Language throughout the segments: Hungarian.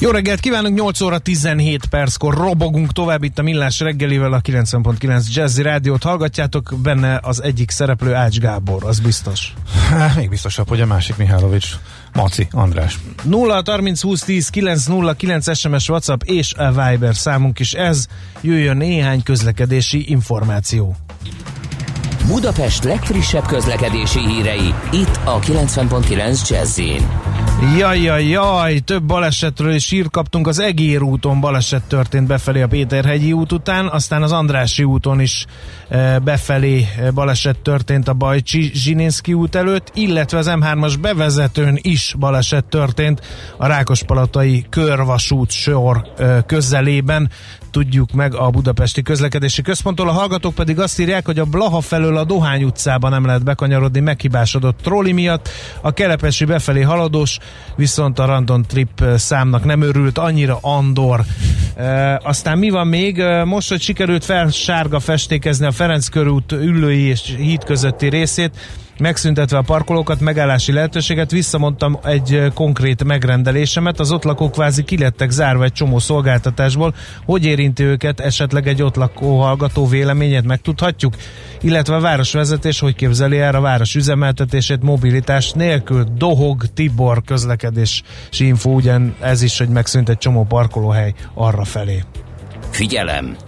Jó reggelt kívánunk, 8 óra 17 perckor robogunk tovább itt a Millás reggelivel a 90.9 Jazzy Rádiót hallgatjátok, benne az egyik szereplő Ács Gábor, az biztos. Há, még biztosabb, hogy a másik Mihálovics, Maci András. 0 30 20 10 9 0 9 SMS WhatsApp és a Viber számunk is ez, jöjjön néhány közlekedési információ. Budapest legfrissebb közlekedési hírei, itt a 90.9 jazz Jaj, jaj, jaj, több balesetről is írt kaptunk. Az Egér úton baleset történt befelé a Péterhegyi út után, aztán az Andrási úton is befelé baleset történt a Bajcsi Zsininszki út előtt, illetve az M3-as bevezetőn is baleset történt a Rákospalatai körvasút sor e, közelében tudjuk meg a Budapesti Közlekedési Központtól. A hallgatók pedig azt írják, hogy a Blaha felől a Dohány utcában nem lehet bekanyarodni meghibásodott troli miatt. A Kelepesi befelé haladós, viszont a Randon Trip számnak nem örült annyira Andor. E, aztán mi van még? Most, hogy sikerült felsárga festékezni a Ferenc körút ülői és híd közötti részét, megszüntetve a parkolókat, megállási lehetőséget, visszamondtam egy konkrét megrendelésemet, az ott lakók kvázi kilettek zárva egy csomó szolgáltatásból, hogy érinti őket esetleg egy ott lakó hallgató véleményét megtudhatjuk, illetve a városvezetés hogy képzeli el a város üzemeltetését mobilitás nélkül. Dohog Tibor közlekedési info, ugyan ez is, hogy megszűnt egy csomó parkolóhely arra felé. Figyelem!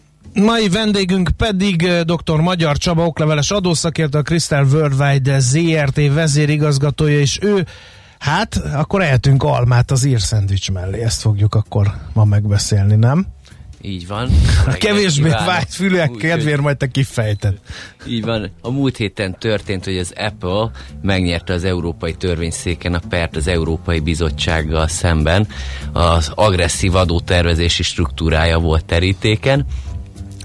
Mai vendégünk pedig eh, dr. Magyar Csaba, okleveles adószakértő, a Crystal Worldwide ZRT vezérigazgatója, és ő Hát, akkor ehetünk almát az írszendvics mellé, ezt fogjuk akkor ma megbeszélni, nem? Így van. A kevésbé vágy fülek kedvéért majd te kifejted. Így van. A múlt héten történt, hogy az Apple megnyerte az Európai Törvényszéken a pert az Európai Bizottsággal szemben. Az agresszív adótervezési struktúrája volt terítéken,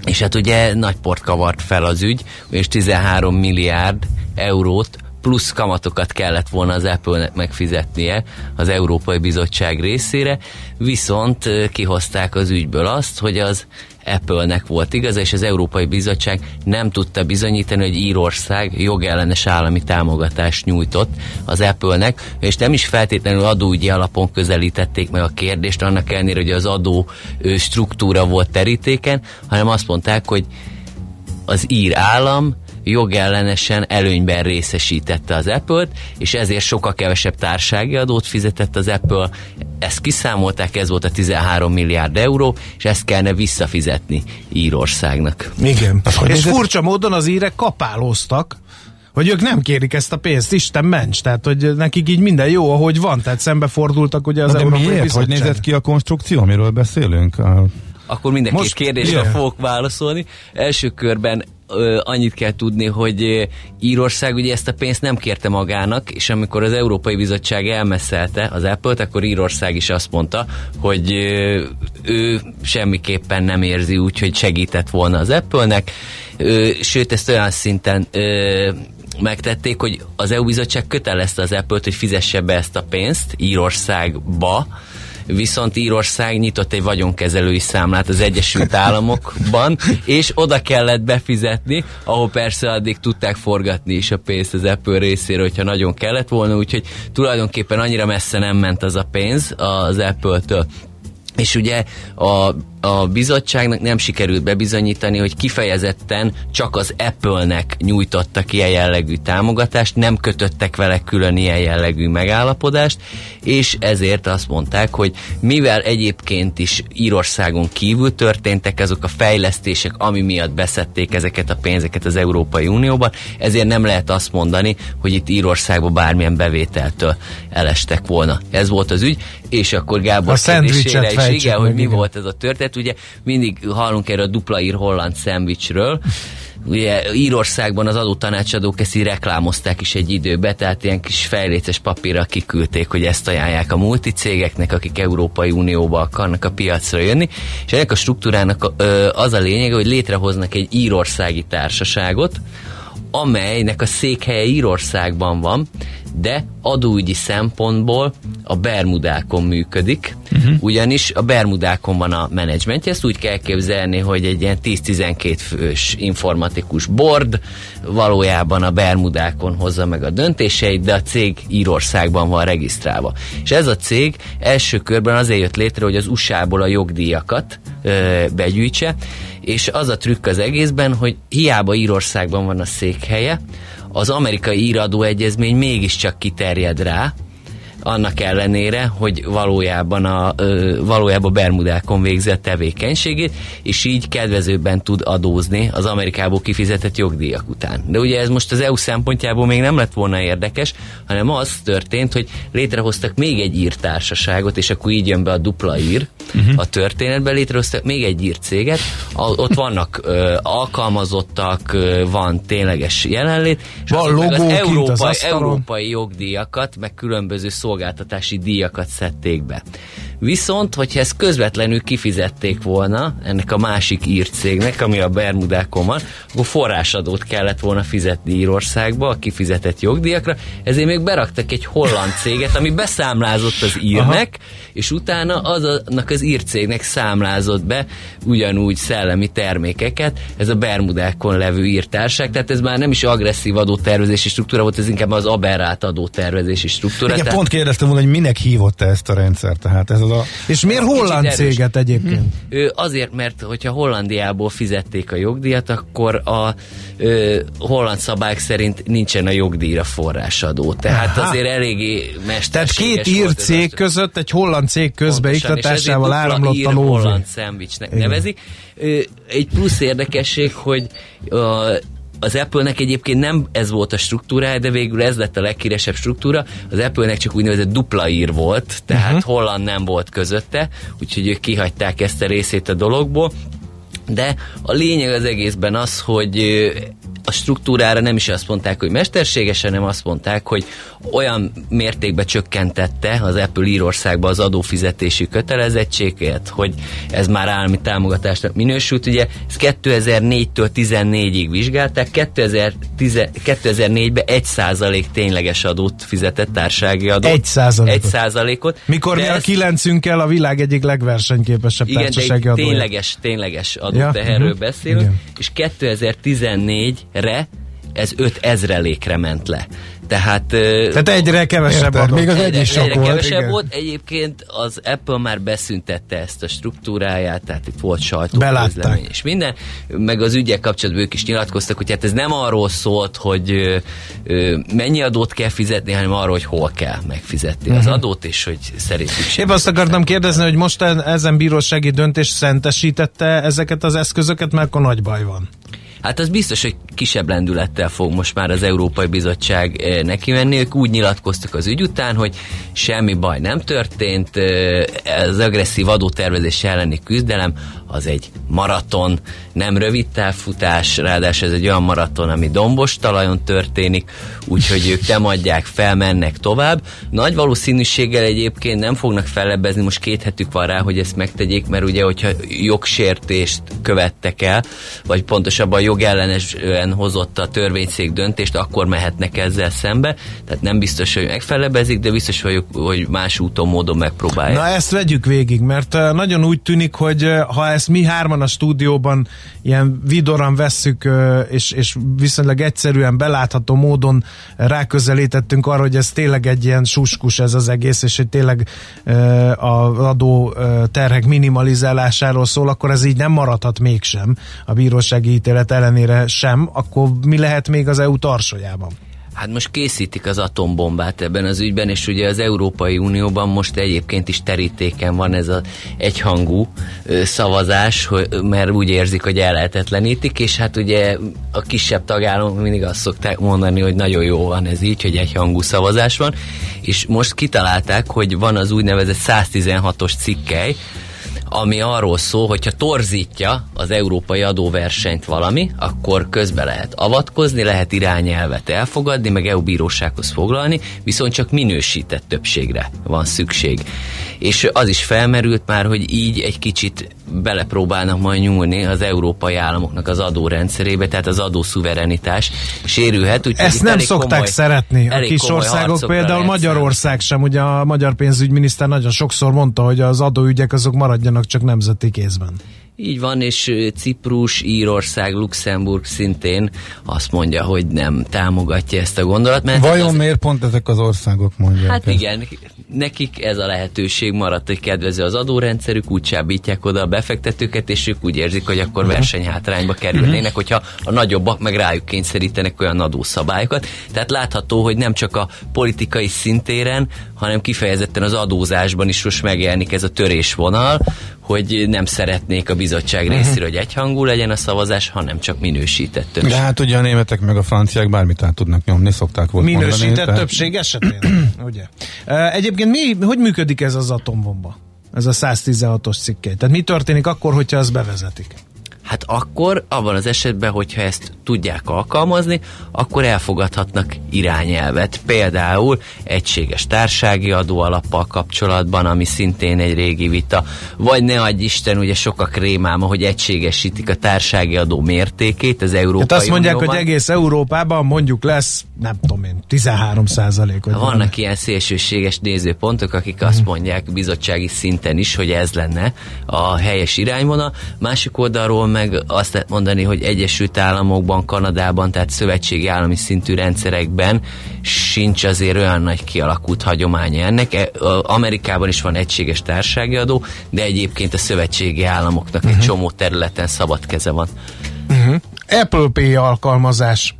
és hát ugye nagy port kavart fel az ügy, és 13 milliárd eurót plusz kamatokat kellett volna az Apple-nek megfizetnie az Európai Bizottság részére, viszont kihozták az ügyből azt, hogy az Apple-nek volt igaza, és az Európai Bizottság nem tudta bizonyítani, hogy Írország jogellenes állami támogatást nyújtott az Apple-nek, és nem is feltétlenül adóügyi alapon közelítették meg a kérdést, annak ellenére, hogy az adó struktúra volt terítéken, hanem azt mondták, hogy az ír állam jogellenesen előnyben részesítette az Apple-t, és ezért sokkal kevesebb társági adót fizetett az Apple. Ezt kiszámolták, ez volt a 13 milliárd euró, és ezt kellene visszafizetni Írországnak. Igen. És furcsa módon az írek kapálóztak, hogy ők nem kérik ezt a pénzt, Isten ments, tehát hogy nekik így minden jó, ahogy van, tehát szembefordultak ugye az Na, Európai miért? Hogy nézett ki a konstrukció, amiről beszélünk? Akkor mindenki kérdésre fogok válaszolni. Első körben annyit kell tudni, hogy Írország ugye ezt a pénzt nem kérte magának, és amikor az Európai Bizottság elmeszelte az Apple-t, akkor Írország is azt mondta, hogy ő semmiképpen nem érzi úgy, hogy segített volna az Apple-nek, sőt ezt olyan szinten ö, megtették, hogy az EU bizottság kötelezte az Apple-t, hogy fizesse be ezt a pénzt Írországba, viszont Írország nyitott egy vagyonkezelői számlát az Egyesült Államokban, és oda kellett befizetni, ahol persze addig tudták forgatni is a pénzt az Apple részéről, hogyha nagyon kellett volna, úgyhogy tulajdonképpen annyira messze nem ment az a pénz az Apple-től. És ugye a a bizottságnak nem sikerült bebizonyítani, hogy kifejezetten csak az Apple-nek nyújtottak ilyen jellegű támogatást, nem kötöttek vele külön ilyen jellegű megállapodást, és ezért azt mondták, hogy mivel egyébként is Írországon kívül történtek azok a fejlesztések, ami miatt beszedték ezeket a pénzeket az Európai Unióban, ezért nem lehet azt mondani, hogy itt Írországban bármilyen bevételtől elestek volna. Ez volt az ügy, és akkor Gábor A kérdésére is, igen, hogy mi igen. volt ez a történet. Ugye mindig hallunk erről a dupla ír holland szendvicsről, Ugye Írországban az adótanácsadók ezt így reklámozták is egy időbe, tehát ilyen kis fejléces papírra kiküldték, hogy ezt ajánlják a multicégeknek, akik Európai Unióba akarnak a piacra jönni, és ennek a struktúrának az a lényege, hogy létrehoznak egy írországi társaságot, amelynek a székhelye Írországban van, de adóügyi szempontból a Bermudákon működik, uh-huh. ugyanis a Bermudákon van a menedzsmentje, ezt úgy kell képzelni, hogy egy ilyen 10-12 fős informatikus board valójában a Bermudákon hozza meg a döntéseit, de a cég Írországban van regisztrálva. És ez a cég első körben azért jött létre, hogy az USA-ból a jogdíjakat ö, begyűjtse, és az a trükk az egészben, hogy hiába Írországban van a székhelye, az amerikai íradó egyezmény mégiscsak kiterjed rá, annak ellenére, hogy valójában a valójában Bermudákon végzi a tevékenységét, és így kedvezőbben tud adózni az Amerikából kifizetett jogdíjak után. De ugye ez most az EU szempontjából még nem lett volna érdekes, hanem az történt, hogy létrehoztak még egy írtársaságot, és akkor így jön be a dupla ír uh-huh. a történetbe, létrehoztak még egy ír céget, a, ott vannak ö, alkalmazottak, ö, van tényleges jelenlét, és Van logó az az európai, asztalon. európai jogdíjakat, meg különböző szolgáltatási díjakat szedték be. Viszont, hogyha ezt közvetlenül kifizették volna ennek a másik ír cégnek, ami a Bermudákon van, akkor forrásadót kellett volna fizetni Írországba a kifizetett jogdíjakra, ezért még beraktak egy holland céget, ami beszámlázott az írnek, Aha. és utána aznak az ír cégnek számlázott be ugyanúgy szellemi termékeket, ez a Bermudákon levő írtárság, tehát ez már nem is agresszív adótervezési struktúra volt, ez inkább az aberrált adótervezési struktúra. Igen, tehát- pont kérdeztem volna, hogy minek hívott ezt a rendszer, tehát ez az a... És miért holland erős. céget egyébként? Ö, azért, mert hogyha Hollandiából fizették a jogdíjat, akkor a ö, holland szabályok szerint nincsen a jogdíjra forrásadó. Tehát Aha. azért eléggé Tehát mesterséges két ír cég között egy holland cég közbeiktatásával áramlott a lóvé. holland szendvicsnek nevezik. Ö, Egy plusz érdekesség, hogy a, az Apple-nek egyébként nem ez volt a struktúrája, de végül ez lett a leghíresebb struktúra. Az Apple-nek csak úgynevezett dupla ír volt, tehát uh-huh. holland nem volt közötte, úgyhogy ők kihagyták ezt a részét a dologból. De a lényeg az egészben az, hogy a struktúrára nem is azt mondták, hogy mesterséges, hanem azt mondták, hogy olyan mértékben csökkentette az Apple Írországba az adófizetési kötelezettséget, hogy ez már állami támogatásnak minősült. Ugye ezt 2004-től 14-ig vizsgálták, 2010 2004-ben 1% tényleges adót fizetett társági adót. Egy százalékot. 1 százalékot. Mikor mi a kilencünkkel a világ egyik legversenyképesebb igen, társasági adója. tényleges, tényleges Ja, adóteherről mhm, beszélünk, igen. és 2014-re ez 5 ezrelékre ment le. Tehát, Tehát egyre kevesebb adó. még az egy egyre, is sok egyre volt, kevesebb igen. volt. Egyébként az Apple már beszüntette ezt a struktúráját, tehát itt volt sajtóközlemény és minden, meg az ügyek kapcsolatban ők is nyilatkoztak, hogy hát ez nem arról szólt, hogy ö, mennyi adót kell fizetni, hanem arról, hogy hol kell megfizetni Mhm. az adót, és hogy szerintük sem. Épp azt akartam kérdezni, hogy most e- ezen bírósági döntés szentesítette ezeket az eszközöket, mert akkor nagy baj van. Hát az biztos, hogy kisebb lendülettel fog most már az Európai Bizottság eh, neki menni. Ők úgy nyilatkoztak az ügy után, hogy semmi baj nem történt, eh, az agresszív adótervezés elleni küzdelem az egy maraton, nem rövid távfutás, ráadásul ez egy olyan maraton, ami dombos talajon történik, úgyhogy ők nem adják fel, mennek tovább. Nagy valószínűséggel egyébként nem fognak fellebbezni, most két hetük van rá, hogy ezt megtegyék, mert ugye, hogyha jogsértést követtek el, vagy pontosabban jogellenesen hozott a törvényszék döntést, akkor mehetnek ezzel szembe. Tehát nem biztos, hogy megfelebezik, de biztos vagyok, hogy más úton, módon megpróbálják. Na ezt vegyük végig, mert nagyon úgy tűnik, hogy ha ezt mi hárman a stúdióban ilyen vidoran vesszük, és, és viszonylag egyszerűen belátható módon ráközelítettünk arra, hogy ez tényleg egy ilyen suskus ez az egész, és hogy tényleg az adó terhek minimalizálásáról szól, akkor ez így nem maradhat mégsem a bírósági ítélet ellenére sem, akkor mi lehet még az EU tarsajában? Hát most készítik az atombombát ebben az ügyben, és ugye az Európai Unióban most egyébként is terítéken van ez az egyhangú szavazás, hogy, mert úgy érzik, hogy ellehetetlenítik, és hát ugye a kisebb tagállamok mindig azt szokták mondani, hogy nagyon jó van ez így, hogy egyhangú szavazás van, és most kitalálták, hogy van az úgynevezett 116-os cikkely, ami arról szól, hogyha torzítja az európai adóversenyt valami, akkor közbe lehet avatkozni, lehet irányelvet elfogadni, meg EU bírósághoz foglalni, viszont csak minősített többségre van szükség. És az is felmerült már, hogy így egy kicsit belepróbálnak majd nyúlni az európai államoknak az adórendszerébe, tehát az adószuverenitás sérülhet. Úgy, Ezt nem szokták komoly, szeretni a kis országok, például Magyarország sem, ugye a magyar pénzügyminiszter nagyon sokszor mondta, hogy az adóügyek azok maradjanak csak nemzeti kézben. Így van, és Ciprus, Írország, Luxemburg szintén azt mondja, hogy nem támogatja ezt a gondolat. Mert Vajon az... miért pont ezek az országok mondják Hát ezt? igen, nekik ez a lehetőség maradt, hogy kedvező az adórendszerük, úgy csábítják oda a befektetőket, és ők úgy érzik, hogy akkor uh-huh. versenyhátrányba kerülnének, uh-huh. hogyha a nagyobbak meg rájuk kényszerítenek olyan adószabályokat. Tehát látható, hogy nem csak a politikai szintéren, hanem kifejezetten az adózásban is most megjelenik ez a törésvonal, hogy nem szeretnék a bizottság uh-huh. részéről, hogy egyhangú legyen a szavazás, hanem csak minősített többség. De hát ugye a németek meg a franciák bármit át tudnak nyomni, szokták volt Minősített mondani, tehát... többség esetén, ugye? Egyébként mi, hogy működik ez az atombomba? Ez a 116-os cikkely. Tehát mi történik akkor, hogyha azt bevezetik? Hát akkor abban az esetben, hogyha ezt tudják alkalmazni, akkor elfogadhatnak irányelvet. Például egységes társági adóalappal kapcsolatban, ami szintén egy régi vita, vagy ne adj Isten, ugye sokak rémáma, hogy egységesítik a társági adó mértékét az Európai hát azt mondják, Unióban. hogy egész Európában mondjuk lesz, nem tudom én, 13 százalék. Vannak van. ilyen szélsőséges nézőpontok, akik azt mhm. mondják bizottsági szinten is, hogy ez lenne a helyes irányvonal. Másik oldalról meg azt lehet mondani, hogy Egyesült Államokban, Kanadában, tehát szövetségi állami szintű rendszerekben sincs azért olyan nagy kialakult hagyománya ennek. E, Amerikában is van egységes társági adó, de egyébként a szövetségi államoknak uh-huh. egy mhm. csomó területen szabad keze van. Uh-huh. Apple Pay alkalmazás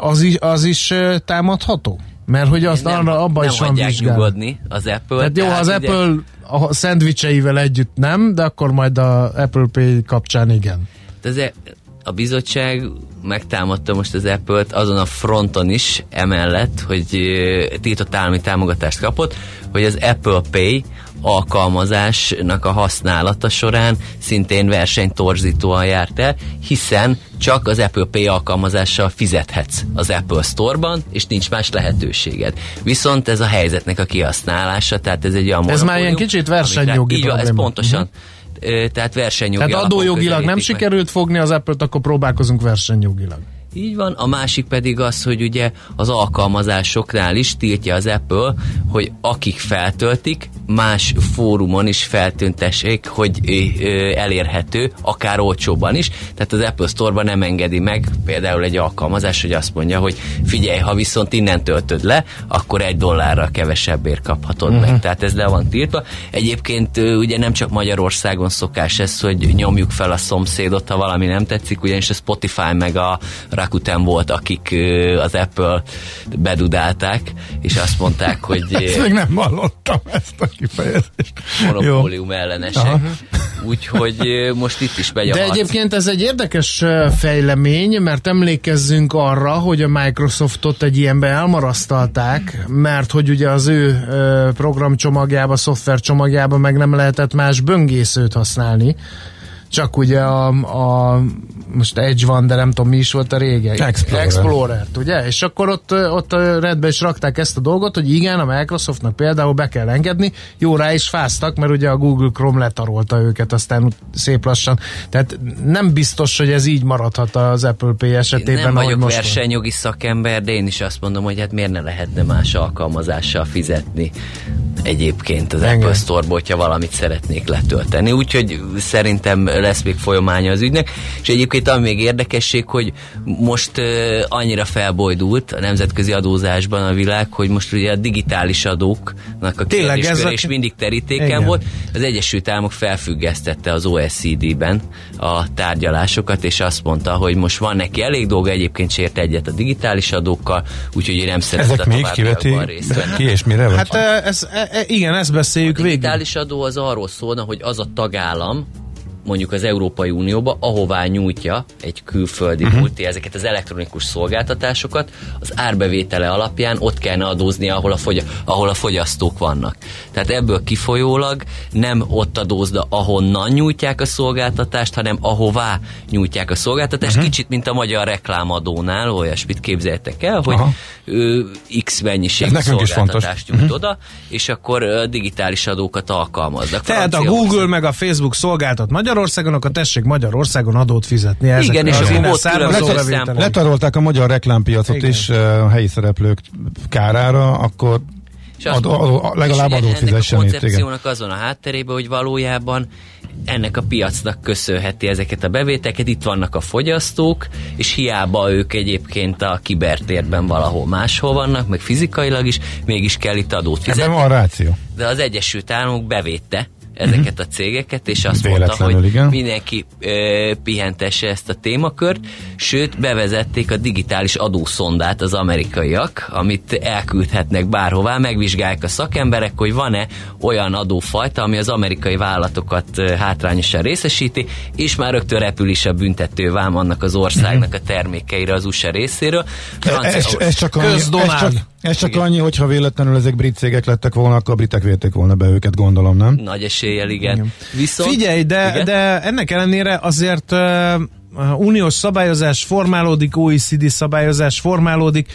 az is, az is támadható? Mert hogy azt nem, arra abban is van nyugodni az Apple. Tehát jó, az Apple a szendvicseivel együtt nem, de akkor majd a Apple Pay kapcsán igen. Ez e- a bizottság megtámadta most az Apple-t azon a fronton is emellett, hogy tiltott állami támogatást kapott, hogy az Apple Pay alkalmazásnak a használata során szintén versenytorzítóan járt el, hiszen csak az Apple Pay alkalmazással fizethetsz az Apple Store-ban, és nincs más lehetőséged. Viszont ez a helyzetnek a kihasználása, tehát ez egy olyan Ez már ilyen kicsit versenyjogi Így van, ez pontosan. Uh-huh. Tehát versenyjogi Tehát adójogilag nem sikerült fogni az Apple-t, akkor próbálkozunk versenyjogilag. Így van, a másik pedig az, hogy ugye az alkalmazásoknál is tiltja az Apple, hogy akik feltöltik, más fórumon is feltüntessék, hogy elérhető, akár olcsóban is. Tehát az Apple Store-ban nem engedi meg például egy alkalmazás, hogy azt mondja, hogy figyelj, ha viszont innen töltöd le, akkor egy dollárral kevesebbért kaphatod uh-huh. meg. Mhm. Tehát ez le van tiltva. Egyébként ugye nem csak Magyarországon szokás ez, hogy nyomjuk fel a szomszédot, ha valami nem tetszik, ugyanis a Spotify meg a Rakuten volt, akik az Apple bedudálták, és azt mondták, hogy... ezt még nem hallottam ezt a kifejezést. Monopólium ellenesek. Úgyhogy most itt is megy De egyébként ez egy érdekes fejlemény, mert emlékezzünk arra, hogy a Microsoftot egy ilyenbe elmarasztalták, mert hogy ugye az ő programcsomagjába, szoftvercsomagjába meg nem lehetett más böngészőt használni, csak ugye a, a most Edge van, de nem tudom mi is volt a rége. Explorer. explorer ugye? És akkor ott, ott a redbe is rakták ezt a dolgot, hogy igen, a Microsoftnak például be kell engedni, jó rá is fáztak, mert ugye a Google Chrome letarolta őket aztán szép lassan. Tehát nem biztos, hogy ez így maradhat az Apple Pay esetében. Nem ahogy vagyok most versenyjogi szakember, de én is azt mondom, hogy hát miért ne lehetne más alkalmazással fizetni egyébként az Engem. Apple Store-ból, hogyha valamit szeretnék letölteni. Úgyhogy szerintem lesz még folyamánya az ügynek. És egyébként ami még érdekesség, hogy most uh, annyira felbojdult a nemzetközi adózásban a világ, hogy most ugye a digitális adóknak a Tényleg, kérdésköre ezek- is mindig terítéken Igen. volt. Az Egyesült Államok felfüggesztette az OECD-ben a tárgyalásokat, és azt mondta, hogy most van neki elég dolga, egyébként sért egyet a digitális adókkal, úgyhogy nem szeret Ezek a még kiveti ki és mire? vagy? Hát ez, e, e, igen, ezt beszéljük A végig. digitális adó az arról szólna, hogy az a tagállam, mondjuk az Európai Unióba, ahová nyújtja egy külföldi uh-huh. multi ezeket az elektronikus szolgáltatásokat, az árbevétele alapján ott kellene adózni, ahol a, fogy- ahol a fogyasztók vannak. Tehát ebből kifolyólag nem ott adózda, ahonnan nyújtják a szolgáltatást, hanem ahová nyújtják a szolgáltatást. Uh-huh. Kicsit, mint a magyar reklámadónál, olyasmit képzeltek el, hogy Aha. ő, x. Mhm. szolgáltatást nyújt oda, és akkor digitális adókat alkalmaznak. Tehát a Google meg a Facebook szolgáltat Magyarországon, akkor tessék Magyarországon adót fizetni. Ezek Igen, és az innen származó. Letarolták a magyar reklámpiacot Igen. is uh, helyi szereplők kárára, akkor És mondom, adó, legalább és adót ennek fizessen a itt. Igen. koncepciónak azon a hátterében, hogy valójában ennek a piacnak köszönheti ezeket a bevételeket, itt vannak a fogyasztók, és hiába ők egyébként a kibertérben valahol máshol vannak, meg fizikailag is, mégis kell itt adót Ebben fizetni. van ráció. de az Egyesült Államok bevédte ezeket a cégeket, és azt mondta, Véletlenül, hogy igen. mindenki ö, pihentesse ezt a témakört, sőt bevezették a digitális adószondát az amerikaiak, amit elküldhetnek bárhová, megvizsgálják a szakemberek, hogy van-e olyan adófajta, ami az amerikai vállalatokat hátrányosan részesíti, és már rögtön repül is a büntető vám annak az országnak a termékeire az USA részéről. Francia- Ez, ez csak annyi, ez csak, ez csak Igen. annyi, hogyha véletlenül ezek brit cégek lettek volna, akkor a britek vérték volna be őket, gondolom, nem? Nagy eséllyel, igen. Viszont, Figyelj, de, igen? de ennek ellenére azért uh, uniós szabályozás formálódik, OECD szabályozás formálódik,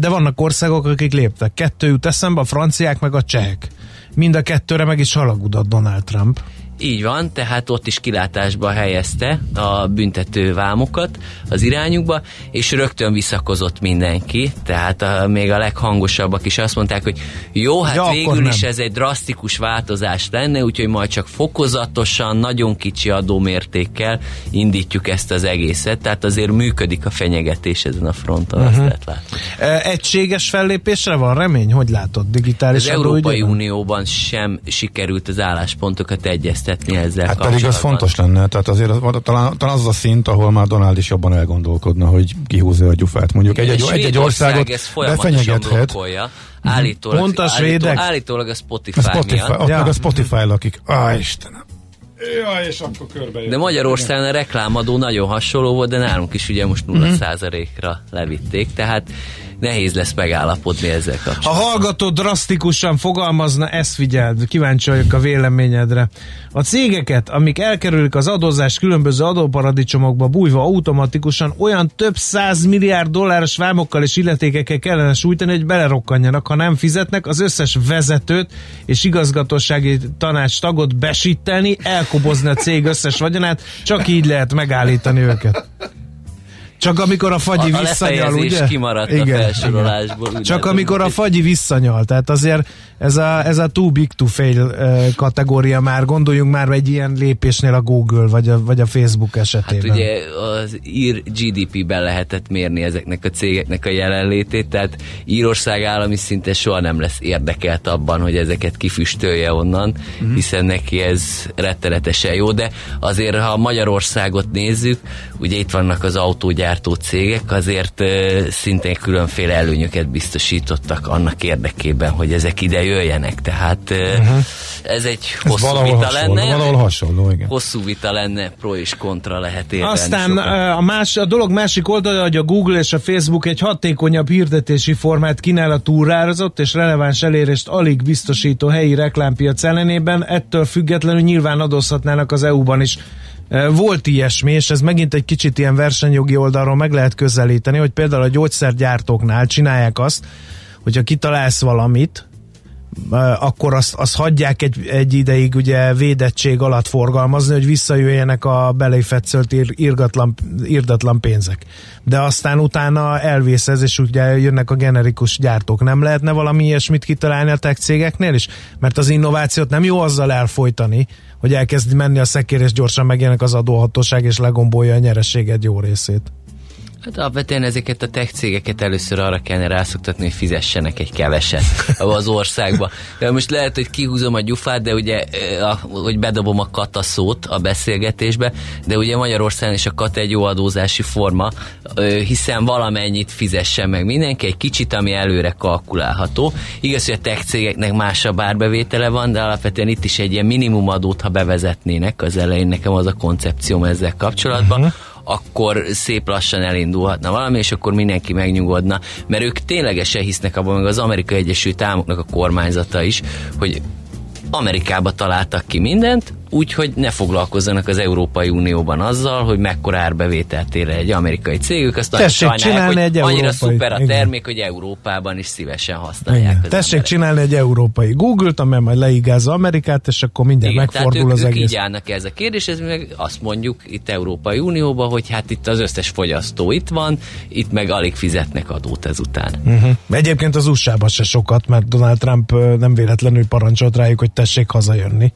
de vannak országok, akik léptek. Kettő jut eszembe, a franciák meg a csehek. Mind a kettőre meg is halagudott Donald Trump. Így van, tehát ott is kilátásba helyezte a büntető vámokat az irányukba, és rögtön visszakozott mindenki, tehát a, még a leghangosabbak is azt mondták, hogy jó, hát Ja, végül is ez egy drasztikus változás lenne, úgyhogy majd csak fokozatosan, nagyon kicsi adómértékkel indítjuk ezt az egészet, tehát azért működik a fenyegetés ezen a fronton, uh-huh. azt lehet látni. Uh, egységes fellépésre van remény? Hogy látod? Digitális Az Európai adóügyben? Unióban sem sikerült az álláspontokat egyeztetni ezzel Hát pedig az fontos lenne, tehát azért az, talán, talán az a szint, ahol már Donald is jobban elgondolkodna, hogy kihúzza a gyufát. Mondjuk egy-egy, egy-egy országot befenyegethet. blokkolja. Állítólag, Pont a svédek? állítólag a Spotify, A Spotify, miatt. ott Ja. meg a Spotify lakik. Á, Istenem. Jaj, és akkor körbe De Magyarországon a reklámadó nagyon hasonló volt, de nálunk is ugye most 0%-ra levitték, tehát nehéz lesz megállapodni ezzel Ha kapcsolatban. hallgató drasztikusan fogalmazna, ezt figyeld, kíváncsi vagyok a véleményedre. A cégeket, amik elkerülik az adózást különböző adóparadicsomokba bújva automatikusan olyan több száz milliárd dolláros vámokkal és illetékekkel kellene sújtani, hogy belerokkanjanak. Ha nem fizetnek, az összes vezetőt és igazgatósági tanács tagot besíteni, elkobozni a cég összes vagyonát, csak így lehet megállítani őket. Csak amikor a fagyi A, a visszanyal, lefejezés ugye? kimaradt a Igen, felsorolásból. igen. úgy Csak amikor a fagyi visszanyal, tehát azért ez a, ez a too big to fail kategória már, gondoljunk már egy ilyen lépésnél a Google vagy a, vagy a Facebook Hát esetében. ugye az ír GDP-ben lehetett mérni ezeknek a cégeknek a jelenlétét, tehát Írország állami szinten soha nem lesz érdekelt abban, hogy ezeket kifüstölje onnan, Mhm. hiszen neki ez rettenetesen jó, de azért ha Magyarországot nézzük, ugye itt vannak az autógyártó cégek, azért szintén különféle előnyöket biztosítottak annak érdekében, hogy ezek ide jöjjenek, tehát uh, ez egy Ez hosszú valahol vita hasonló, lenne. valahol hasonló, igen. Hosszú vita lenne, pro és kontra lehet érvelni Aztán sokat. eh, a, más, a dolog másik oldala, hogy a Google és a Facebook egy hatékonyabb hirdetési formát kínál a túrárazott és releváns elérést alig biztosító helyi reklámpiac ellenében, ettől függetlenül nyilván adózhatnának az EU-ban is Volt ilyesmi, és ez megint egy kicsit ilyen versenyjogi oldalról meg lehet közelíteni, hogy például a gyógyszergyártóknál csinálják azt, hogyha kitalálsz valamit, akkor azt, azt hagyják egy, egy ideig ugye védettség alatt forgalmazni, hogy visszajöjjenek a beléfetszölt irgatlan, irdatlan pénzek. De aztán utána elvész ez, és ugye jönnek a generikus gyártók. Nem lehetne valami ilyesmit kitalálni a tech cégeknél is? Mert az innovációt nem jó azzal elfolytani, hogy elkezd menni a szekér, és gyorsan megjelenik az adóhatóság, és legombolja a nyerességed jó részét. Hát alapvetően ezeket a tech cégeket először arra kellene rászoktatni, hogy fizessenek egy keveset az országba. De most lehet, hogy kihúzom a gyufát, de ugye, hogy bedobom a kata szót a beszélgetésbe, de ugye Magyarországon is a kata egy jó adózási forma, hiszen valamennyit fizessen meg mindenki, egy kicsit, ami előre kalkulálható. Igaz, hogy a tech cégeknek másabb árbevétele van, de alapvetően itt is egy ilyen minimumadót, ha bevezetnének, az elején nekem az a koncepcióm ezzel kapcsolatban, uh-huh akkor szép lassan elindulhatna valami, és akkor mindenki megnyugodna, mert ők ténylegesen hisznek abban, meg az Amerikai Egyesült Államoknak a kormányzata is, hogy Amerikába találtak ki mindent, úgyhogy ne foglalkozzanak az Európai Unióban azzal, hogy mekkora árbevételt ér egy amerikai cégük, azt Tessék csinálni hogy egy annyira európai. szuper a termék, Igen. hogy Európában is szívesen használják. Tessék emberek. csinálni egy európai Google-t, amely majd leigázza Amerikát, és akkor mindjárt Igen, megfordul ők, az ők egész. így állnak ez a kérdés, ez meg azt mondjuk itt Európai Unióban, hogy hát itt az összes fogyasztó itt van, itt meg alig fizetnek adót ezután. Uh-huh. Egyébként az USA-ban se sokat, mert Donald Trump nem véletlenül parancsolt rájuk, hogy tessék hazajönni.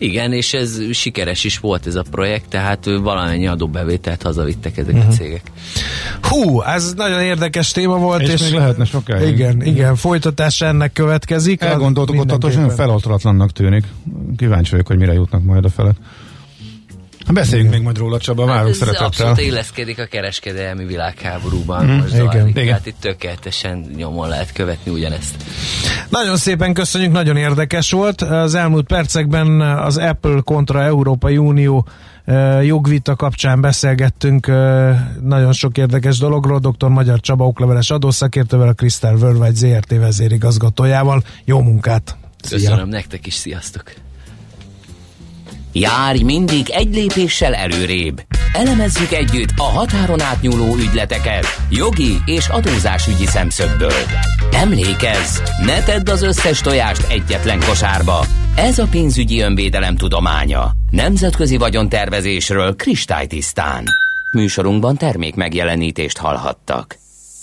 Igen, és ez sikeres is volt ez a projekt, tehát valamennyi adóbevételt hazavittek ezek uh-huh. a mhm. cégek. Hú, ez nagyon érdekes téma volt. És, és még lehetne sokáig. Igen, igen, folytatás ennek következik. Elgondoltuk ott, hogy nagyon feloltalatlannak tűnik. Kíváncsi vagyok, hogy mire jutnak majd a felett. Beszéljünk még majd róla, Csaba, hát várunk szeretettel. Abszolút illeszkedik a kereskedelmi világháborúban. Mm, most igen, igen. Tehát itt tökéletesen nyomon lehet követni ugyanezt. Nagyon szépen köszönjük, nagyon érdekes volt. Az elmúlt percekben az Apple kontra Európai Unió jogvita kapcsán beszélgettünk nagyon sok érdekes dologról. Dr. Magyar Csaba okleveles adószakértővel, a Crystal Worldwide ZRT vezérigazgatójával. Jó munkát! Szia. Köszönöm nektek is, sziasztok! Járj mindig egy lépéssel előrébb. Elemezzük együtt a határon átnyúló ügyleteket jogi és adózásügyi szemszögből. Emlékezz, ne tedd az összes tojást egyetlen kosárba. Ez a pénzügyi önvédelem tudománya. Nemzetközi vagyontervezésről kristálytisztán. Műsorunkban termék megjelenítést hallhattak.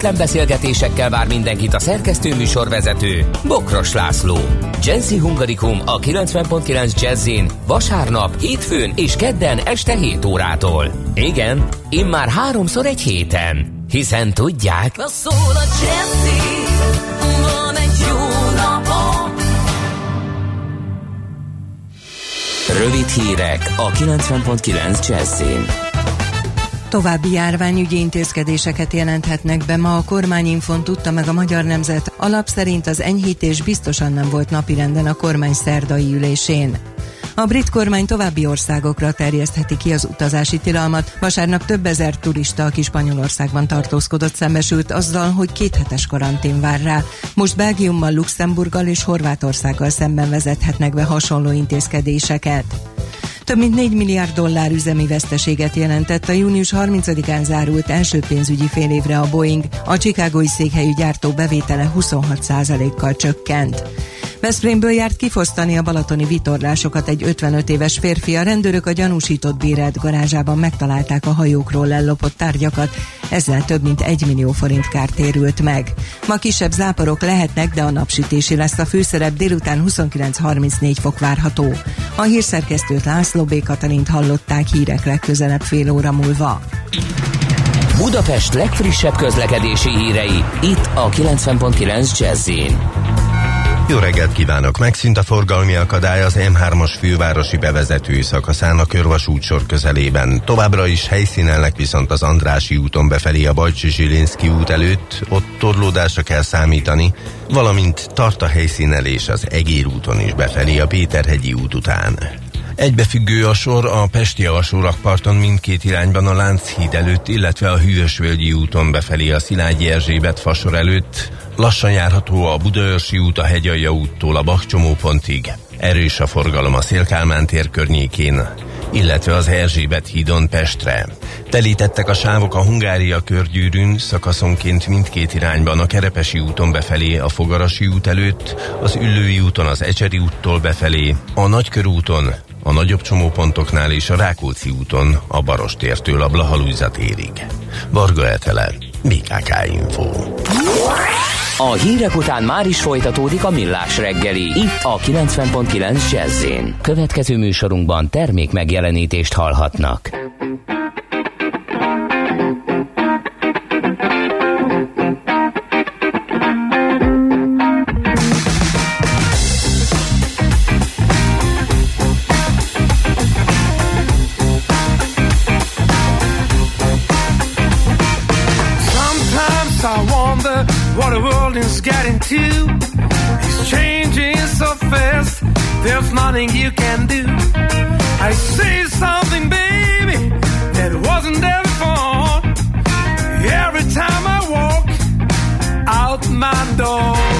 kötetlen beszélgetésekkel vár mindenkit a szerkesztő műsorvezető Bokros László. Jazzy Hungarikum a 90.9 Jazzin vasárnap, hétfőn és kedden este 7 órától. Igen, immár háromszor egy héten. Hiszen tudják... Na szól a Jazzy, van egy jó. Rövid hírek a 90.9 Jazzin. További járványügyi intézkedéseket jelenthetnek be ma a kormányinfon tudta meg a Magyar Nemzet. Alap szerint az enyhítés biztosan nem volt napirenden a kormány szerdai ülésén. A brit kormány további országokra terjesztheti ki az utazási tilalmat. Vasárnap több ezer turista, aki Spanyolországban tartózkodott, szembesült azzal, hogy kéthetes karantén vár rá. Most Belgiummal, Luxemburggal és Horvátországgal szemben vezethetnek be hasonló intézkedéseket. Több mint 4 milliárd dollár üzemi veszteséget jelentett a június 30-án zárult első pénzügyi fél évre a Boeing. A Chicagói székhelyű gyártó bevétele 26%-kal csökkent. Veszprémből járt kifosztani a balatoni vitorlásokat egy 55 éves férfi. A rendőrök a gyanúsított bérelt garázsában megtalálták a hajókról ellopott tárgyakat, ezzel több mint 1 millió forint kárt térült meg. Ma kisebb záporok lehetnek, de a napsütési lesz a főszerep délután 29-34 fok várható. A hírszerkesztőt László B. Katalint hallották hírek legközelebb fél óra múlva. Budapest legfrissebb közlekedési hírei, itt a 90.9 jazz Jó reggelt kívánok! Megszűnt a forgalmi akadály az M3-as fővárosi bevezető szakaszán a körvasút sor közelében. Továbbra is helyszínelnek viszont az Andrási úton befelé a Bajcsi Zsilinszki út előtt, ott torlódásra kell számítani, valamint tart a helyszínelés az Egér úton is befelé a Péterhegyi út után. Egybefüggő a sor a Pesti alsórakparton mindkét irányban a Lánchíd előtt, illetve a Hűvösvölgyi úton befelé a Szilágyi Erzsébet fasor előtt. Lassan járható a Budaörsi út a Hegyalja úttól a Bakcsomópontig. Erős a forgalom a Szélkálmán tér környékén, illetve az Erzsébet hídon Pestre. Telítettek a sávok a Hungária körgyűrűn, szakaszonként mindkét irányban a Kerepesi úton befelé, a Fogarasi út előtt, az Üllői úton az Ecseri úttól befelé, a Nagykörúton, a nagyobb csomópontoknál és a Rákóczi úton a Barostértől a Blahalújza térig. Varga Etele, BKK Info. A hírek után már is folytatódik a millás reggeli, itt a 90.9 jazz Következő műsorunkban termék megjelenítést hallhatnak. There's nothing you can do. I say something, baby, that wasn't there before. Every time I walk out my door.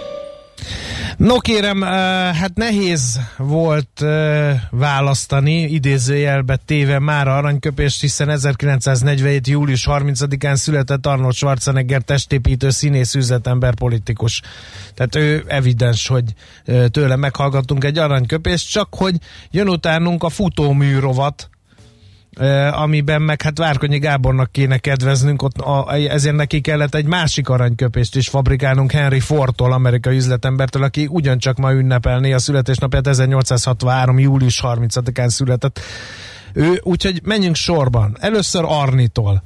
No kérem, hát nehéz volt választani, idézőjelbe téve már aranyköpést, hiszen 1947. július 30-án született Arnold Schwarzenegger testépítő színész üzletember politikus. Tehát ő evidens, hogy tőle meghallgattunk egy aranyköpést, csak hogy jön utánunk a futóműrovat, amiben meg hát Várkonyi Gábornak kéne kedveznünk, ott a, ezért neki kellett egy másik aranyköpést is fabrikálnunk Henry Fordtól, amerikai üzletembertől, aki ugyancsak ma ünnepelné a születésnapját 1863. július 30-án született. Ő, úgyhogy menjünk sorban. Először Arnitól.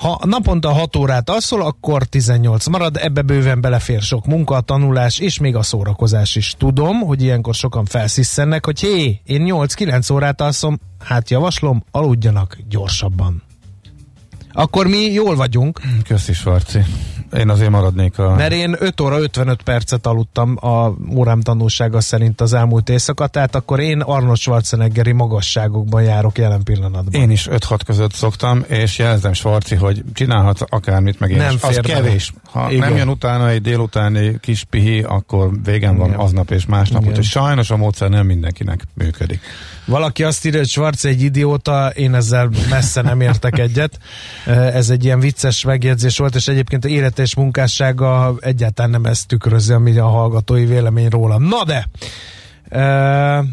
Ha naponta 6 órát alszol, akkor 18 marad, ebbe bőven belefér sok munka, tanulás és még a szórakozás is. Tudom, hogy ilyenkor sokan felszisszennek, hogy hé, én 8-9 órát alszom, hát javaslom, aludjanak gyorsabban. Akkor mi jól vagyunk. Köszi, Svarci. Én azért maradnék a... Mert én 5 óra 55 percet aludtam a órám tanulsága szerint az elmúlt éjszaka, tehát akkor én Arnold Schwarzeneggeri magasságokban járok jelen pillanatban. Én is 5-6 között szoktam, és jelzem Svarci, hogy csinálhat akármit, meg én nem is. Az kevés. Ha Igen. nem jön utána egy délutáni kis pihi, akkor végem van Igen. aznap és másnap, úgyhogy sajnos a módszer nem mindenkinek működik. Valaki azt írja, hogy Schwarz egy idióta, én ezzel messze nem értek egyet. Ez egy ilyen vicces megjegyzés volt, és egyébként a élete és munkássága egyáltalán nem ezt tükrözi, ami a hallgatói vélemény róla. Na de! Uh,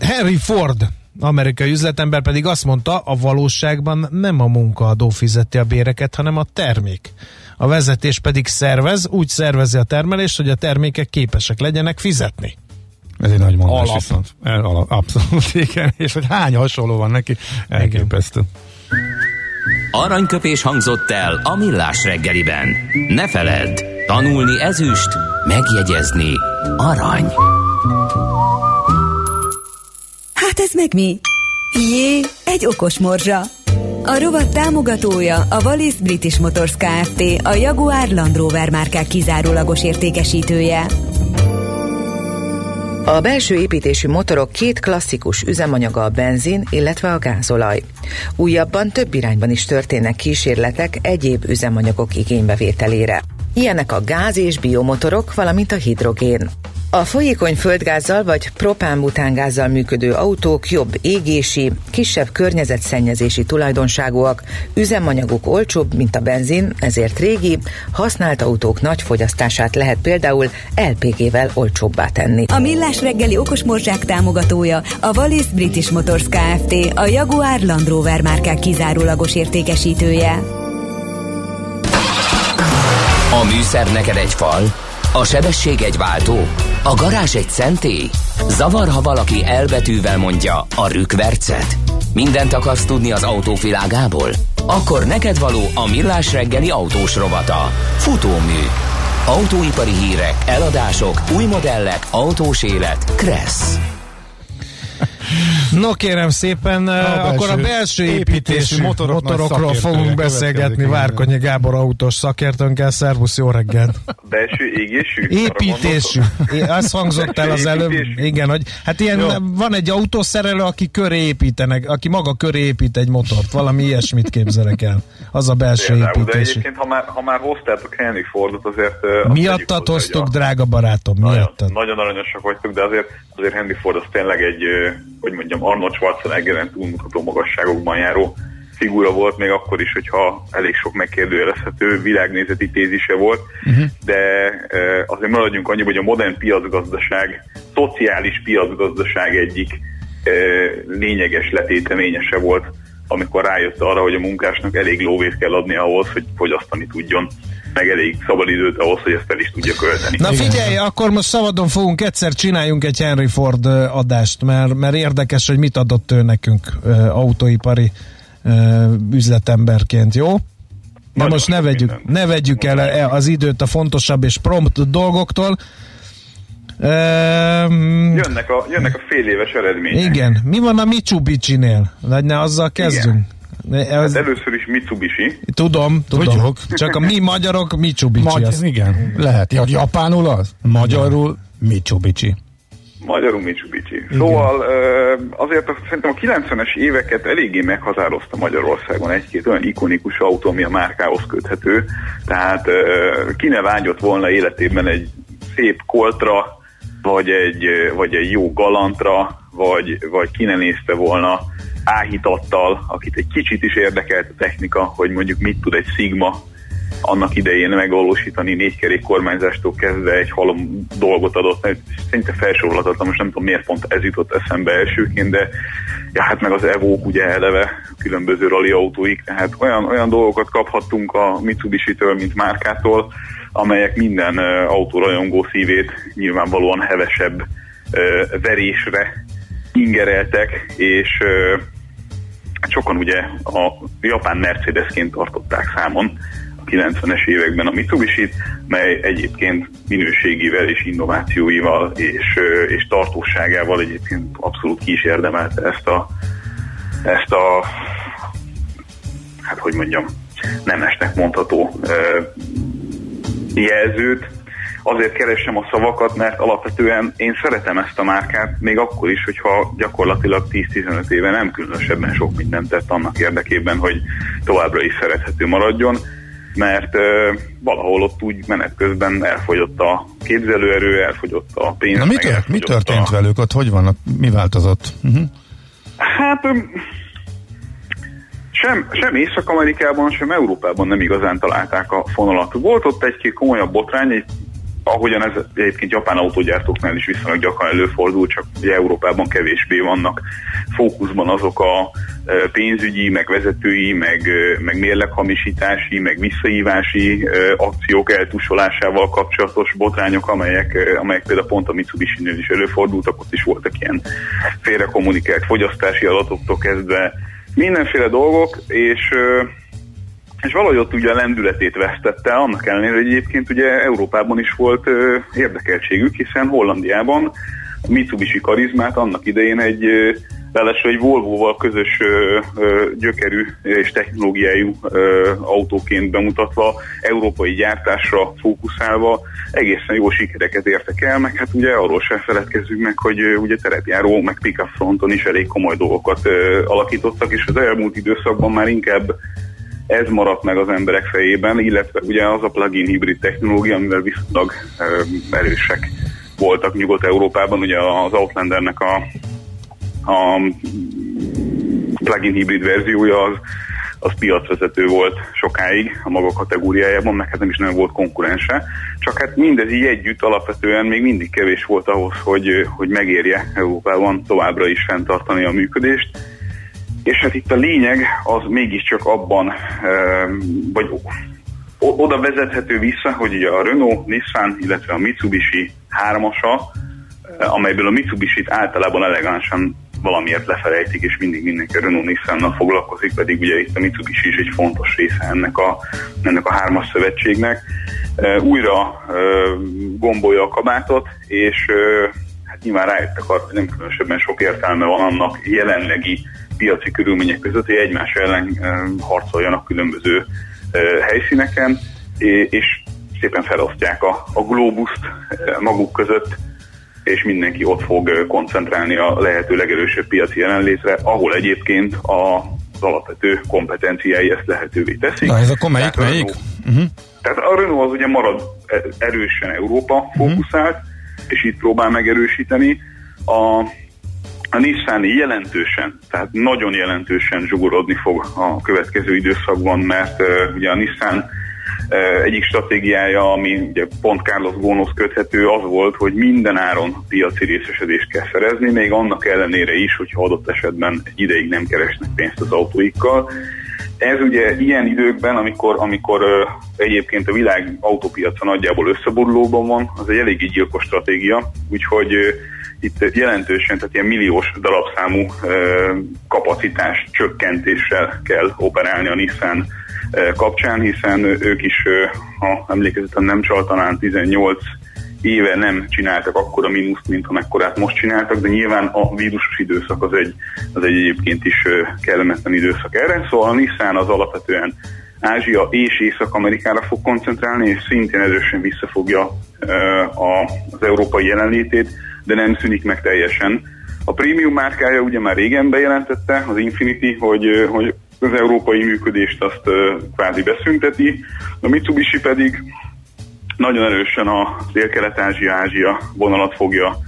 Henry Ford amerikai üzletember pedig azt mondta, a valóságban nem a munkaadó fizeti a béreket, hanem a termék. A vezetés pedig szervez, úgy szervezi a termelést, hogy a termékek képesek legyenek fizetni. Ez egy nagy mondás alap. viszont. El, alap, abszolút, igen. És hogy hány hasonló van neki, elképesztő. Aranyköpés hangzott el a millás reggeliben. Ne feledd, tanulni ezüst, megjegyezni arany. Hát ez meg mi? Jé, egy okos morzsa. A rovat támogatója a Wallis British Motors Kft. A Jaguar Land Rover márkák kizárólagos értékesítője. A belső építésű motorok két klasszikus üzemanyaga a benzin, illetve a gázolaj. Újabban több irányban is történnek kísérletek egyéb üzemanyagok igénybevételére. Ilyenek a gáz és biomotorok, valamint a hidrogén. A folyékony földgázzal vagy propán-butángázzal működő autók jobb égési, kisebb környezetszennyezési tulajdonságúak, üzemanyaguk olcsóbb, mint a benzin, ezért régi, használt autók nagy fogyasztását lehet például LPG-vel olcsóbbá tenni. A Millás reggeli okosmorzsák támogatója a Wallis British Motors Kft. A Jaguar Land Rover márkák kizárólagos értékesítője. A műszer neked egy fal, a sebesség egy váltó? A garázs egy szentély? Zavar, ha valaki elbetűvel mondja a rükvercet? Mindent akarsz tudni az autóvilágából? Akkor neked való a millás reggeli autós rovata. Futómű. Autóipari hírek, eladások, új modellek, autós élet. Kressz. No kérem szépen, a akkor a belső építésű motorok motorokról fogunk beszélgetni Várkonyi Gábor autós szakértőnkkel. Szervusz, jó reggelt! Belső égésű? Építésű. Az hangzott el az előbb. Igen, hogy hát ilyen jó. van egy autószerelő, aki köré építenek, aki maga köré épít egy motort. Valami ilyesmit képzelek el. Az a belső Például, építésű. De egyébként, ha már, ha már hoztátok Henry Fordot, azért... Miattad hoztuk, drága barátom, miattad. Nagyon, nagyon aranyosak vagytok, de azért, azért Henry Ford az tényleg egy, hogy mondjam, Arnold Schwarzeneggeren túlmutató magasságokban járó figura volt, még akkor is, hogyha elég sok megkérdőjelezhető világnézeti tézise volt, uh-huh. de azért maradjunk annyi, hogy a modern piacgazdaság, szociális piacgazdaság egyik lényeges letéteményese volt, amikor rájött arra, hogy a munkásnak elég lóvét kell adni ahhoz, hogy fogyasztani tudjon meg elég szabadidőt ahhoz, hogy ezt el is tudja költeni. Na figyelj, akkor most szabadon fogunk egyszer csináljunk egy Henry Ford adást, mert, mert érdekes, hogy mit adott ő nekünk autóipari üzletemberként, jó? De most ne vegyük, ne vegyük el e, az időt a fontosabb és prompt dolgoktól. Um, jönnek, a, jönnek a fél éves eredmények. Igen. Mi van a Mitsubishi-nél? Vagy ne azzal kezdjünk? Igen. Ez... Hát először is Mitsubishi. Tudom, tudom. Tudjuk. Csak a mi magyarok Mitsubishi. Magy- az. Igen, lehet. Ja, japánul az? Magyarul Mitsubishi. Magyarul Mitsubishi. Szóval azért szerintem a 90-es éveket eléggé meghatározta Magyarországon egy-két olyan ikonikus autó, ami a márkához köthető. Tehát ki ne vágyott volna életében egy szép koltra, vagy egy, vagy egy jó galantra, vagy, vagy ki ne nézte volna áhítattal, akit egy kicsit is érdekelt a technika, hogy mondjuk mit tud egy Sigma annak idején megvalósítani négykerék kormányzástól kezdve egy halom dolgot adott, szinte felsorolhatatlan, most nem tudom miért pont ez jutott eszembe elsőként, de ja, hát meg az evo ugye eleve különböző rally autóik, tehát olyan, olyan dolgokat kaphattunk a Mitsubishi-től, mint márkától, amelyek minden uh, autórajongó szívét nyilvánvalóan hevesebb verésre ingereltek, és sokan ugye a japán Mercedesként tartották számon a 90-es években a mitsubishi mely egyébként minőségével és innovációival és, és tartóságával egyébként abszolút ki is érdemelte ezt a, ezt a hát hogy mondjam, nemesnek mondható jelzőt, azért keresem a szavakat, mert alapvetően én szeretem ezt a márkát, még akkor is, hogyha gyakorlatilag 10-15 éve nem különösebben sok mindent tett annak érdekében, hogy továbbra is szerethető maradjon, mert uh, valahol ott úgy menet közben elfogyott a képzelőerő, elfogyott a pénz. Na mi, tört, mi történt a... velük ott? Hogy van? Mi változott? Uh-huh. Hát sem, sem Észak-Amerikában, sem Európában nem igazán találták a fonalat. Volt ott egy-két komolyabb botrány, egy ahogyan ez egyébként japán autógyártóknál is viszonylag gyakran előfordul, csak ugye Európában kevésbé vannak fókuszban azok a e, pénzügyi, meg vezetői, meg, e, meg mérleghamisítási, meg visszaívási e, akciók eltusolásával kapcsolatos botrányok, amelyek, amelyek például pont a Mitsubishi-nél is előfordultak, ott is voltak ilyen félrekommunikált fogyasztási adatoktól kezdve mindenféle dolgok, és és valahogy ott ugye a lendületét vesztette, annak ellenére, hogy egyébként ugye Európában is volt ö, érdekeltségük, hiszen Hollandiában a Mitsubishi karizmát annak idején egy Ráadásul egy Volvo-val közös ö, ö, gyökerű és technológiájú ö, autóként bemutatva, európai gyártásra fókuszálva egészen jó sikereket értek el, meg hát ugye arról sem feledkezzünk meg, hogy ö, ugye terepjáró, meg pickup fronton is elég komoly dolgokat ö, alakítottak, és az elmúlt időszakban már inkább ez maradt meg az emberek fejében, illetve ugye az a plug-in hibrid technológia, amivel viszonylag erősek voltak Nyugat-Európában, ugye az Outlandernek a, a plug-in hibrid verziója az, az piacvezető volt sokáig a maga kategóriájában, meg hát nem is nem volt konkurense. Csak hát mindez így együtt alapvetően még mindig kevés volt ahhoz, hogy, hogy megérje Európában továbbra is fenntartani a működést és hát itt a lényeg az mégiscsak abban, vagy oda vezethető vissza, hogy ugye a Renault, Nissan, illetve a Mitsubishi hármasa, amelyből a Mitsubishi-t általában elegánsan valamiért lefelejtik, és mindig mindenki Renault Nissannal foglalkozik, pedig ugye itt a Mitsubishi is egy fontos része ennek a, ennek a hármas szövetségnek. Újra gombolja a kabátot, és hát nyilván rájöttek arra, hogy nem különösebben sok értelme van annak jelenlegi piaci körülmények között, hogy egymás ellen harcoljanak különböző helyszíneken, és szépen felosztják a, a globuszt maguk között, és mindenki ott fog koncentrálni a lehető legerősebb piaci jelenlétre, ahol egyébként a, az alapvető kompetenciái ezt lehetővé teszik. Na ez akkor melyik? Tehát melyik? Uh-huh. Tehát a Renault az ugye marad erősen Európa fókuszált, uh-huh. és itt próbál megerősíteni. A a Nissan jelentősen, tehát nagyon jelentősen zsugorodni fog a következő időszakban, mert uh, ugye a Nissan egyik stratégiája, ami ugye pont Carlos Gónosz köthető, az volt, hogy minden áron piaci részesedést kell szerezni, még annak ellenére is, hogyha adott esetben egy ideig nem keresnek pénzt az autóikkal. Ez ugye ilyen időkben, amikor, amikor egyébként a világ autópiaca nagyjából összeborulóban van, az egy eléggé gyilkos stratégia, úgyhogy itt jelentősen, tehát ilyen milliós darabszámú kapacitás csökkentéssel kell operálni a Nissan kapcsán, hiszen ők is, ha emlékezetem nem csaltanán 18 éve nem csináltak akkora mínuszt, mint amekkorát most csináltak, de nyilván a vírusos időszak az egy, az egy egyébként is kellemetlen időszak erre. Szóval a Nissan az alapvetően Ázsia és Észak-Amerikára fog koncentrálni, és szintén erősen visszafogja az európai jelenlétét de nem szűnik meg teljesen. A prémium márkája ugye már régen bejelentette, az Infinity, hogy, hogy az európai működést azt kvázi beszünteti, a Mitsubishi pedig nagyon erősen a dél-kelet-ázsia-ázsia vonalat fogja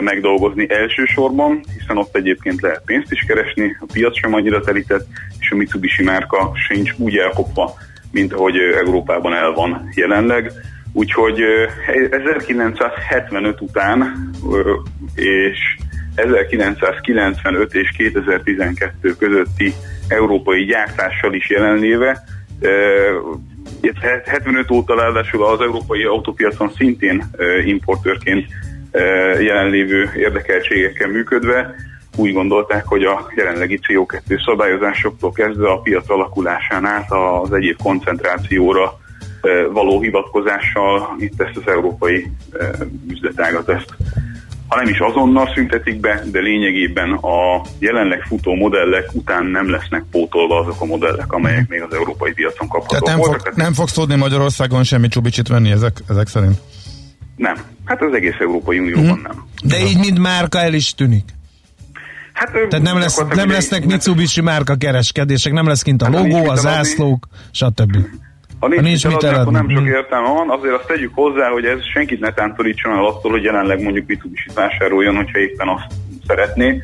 megdolgozni elsősorban, hiszen ott egyébként lehet pénzt is keresni, a piac sem annyira telített, és a Mitsubishi márka sincs úgy elkopva, mint ahogy Európában el van jelenleg. Úgyhogy 1975 után és 1995 és 2012 közötti európai gyártással is jelenléve 75 óta ráadásul az európai autópiacon szintén importőrként jelenlévő érdekeltségekkel működve úgy gondolták, hogy a jelenlegi CO2 szabályozásoktól kezdve a piac alakulásán át az egyéb koncentrációra való hivatkozással itt ezt az európai üzletágat ezt ha nem is azonnal szüntetik be, de lényegében a jelenleg futó modellek után nem lesznek pótolva azok a modellek, amelyek még az európai piacon kaphatók Tehát nem, fog, nem fogsz tudni Magyarországon semmi csubicsit venni ezek, ezek szerint? Nem. Hát az egész Európai Unióban hmm. nem. De így mind márka el is tűnik. Hát, Tehát nem, lesz, nem lesznek Mitsubishi márka kereskedések, nem lesz kint a hát, logó, a zászlók, stb. Ha nincs, ha nincs mit eladni, akkor nem sok értelme van, azért azt tegyük hozzá, hogy ez senkit ne tántorítson el attól, hogy jelenleg mondjuk mitsubishi vásároljon, hogyha éppen azt szeretné,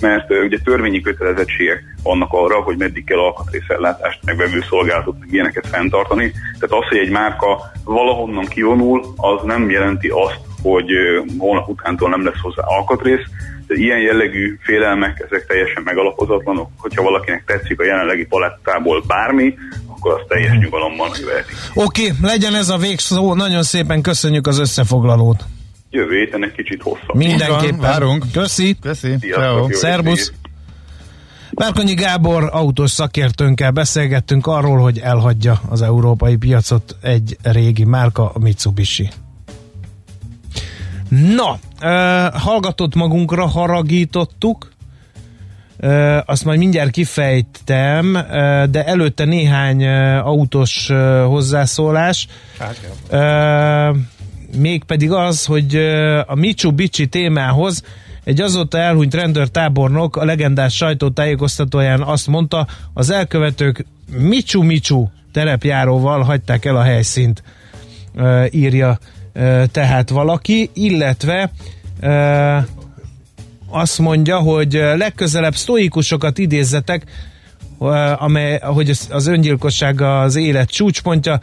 mert ugye törvényi kötelezettségek vannak arra, hogy meddig kell alkatrészellátást, meg vevőszolgálatot, meg ilyeneket fenntartani. Tehát az, hogy egy márka valahonnan kivonul, az nem jelenti azt, hogy holnap utántól nem lesz hozzá alkatrész, de ilyen jellegű félelmek, ezek teljesen megalapozatlanok. Hogyha valakinek tetszik a jelenlegi palettából bármi, akkor azt teljes nyugalommal megveheti. Oké, okay, legyen ez a végszó. Nagyon szépen köszönjük az összefoglalót. Jövő héten egy kicsit hosszabb. Mindenképpen. Várunk. Köszi. Köszi. Szerbusz. Márkonyi Gábor autós szakértőnkkel beszélgettünk arról, hogy elhagyja az európai piacot egy régi márka, a Mitsubishi. Na, uh, hallgatott magunkra haragítottuk, azt majd mindjárt kifejtem, de előtte néhány autós hozzászólás. Hát, mégpedig az, hogy a Mitsubishi témához egy azóta elhunyt rendőrtábornok a legendás sajtótájékoztatóján azt mondta, az elkövetők Michu Michu terepjáróval hagyták el a helyszínt, írja tehát valaki, illetve azt mondja, hogy legközelebb sztoikusokat idézzetek, amely, hogy az öngyilkosság az élet csúcspontja,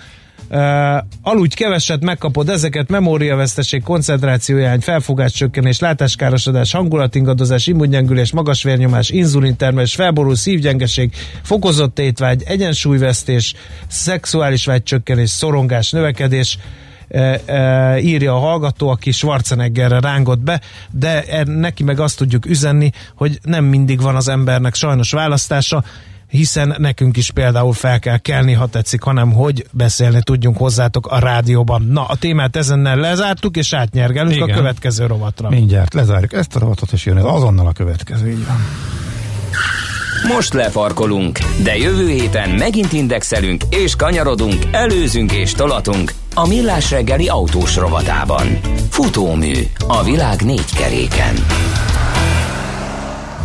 Uh, aludj keveset, megkapod ezeket, memóriaveszteség, koncentrációjány, felfogáscsökkenés, látáskárosodás, hangulatingadozás, immungyengülés, magas vérnyomás, inzulintermelés, felborul szívgyengeség, fokozott étvágy, egyensúlyvesztés, szexuális vágycsökkenés, szorongás, növekedés, e, e, írja a hallgató, aki Schwarzeneggerre rángot be, de e, neki meg azt tudjuk üzenni, hogy nem mindig van az embernek sajnos választása, hiszen nekünk is például fel kell kelni, ha tetszik, hanem hogy beszélni tudjunk hozzátok a rádióban. Na, a témát ezennel lezártuk, és átnyergelünk Igen. a következő rovatra. Mindjárt lezárjuk ezt a rovatot, és jön ez azonnal a következő, így van. Most lefarkolunk, de jövő héten megint indexelünk és kanyarodunk, előzünk és tolatunk a Millás reggeli autós rovatában. Futómű a világ négy keréken.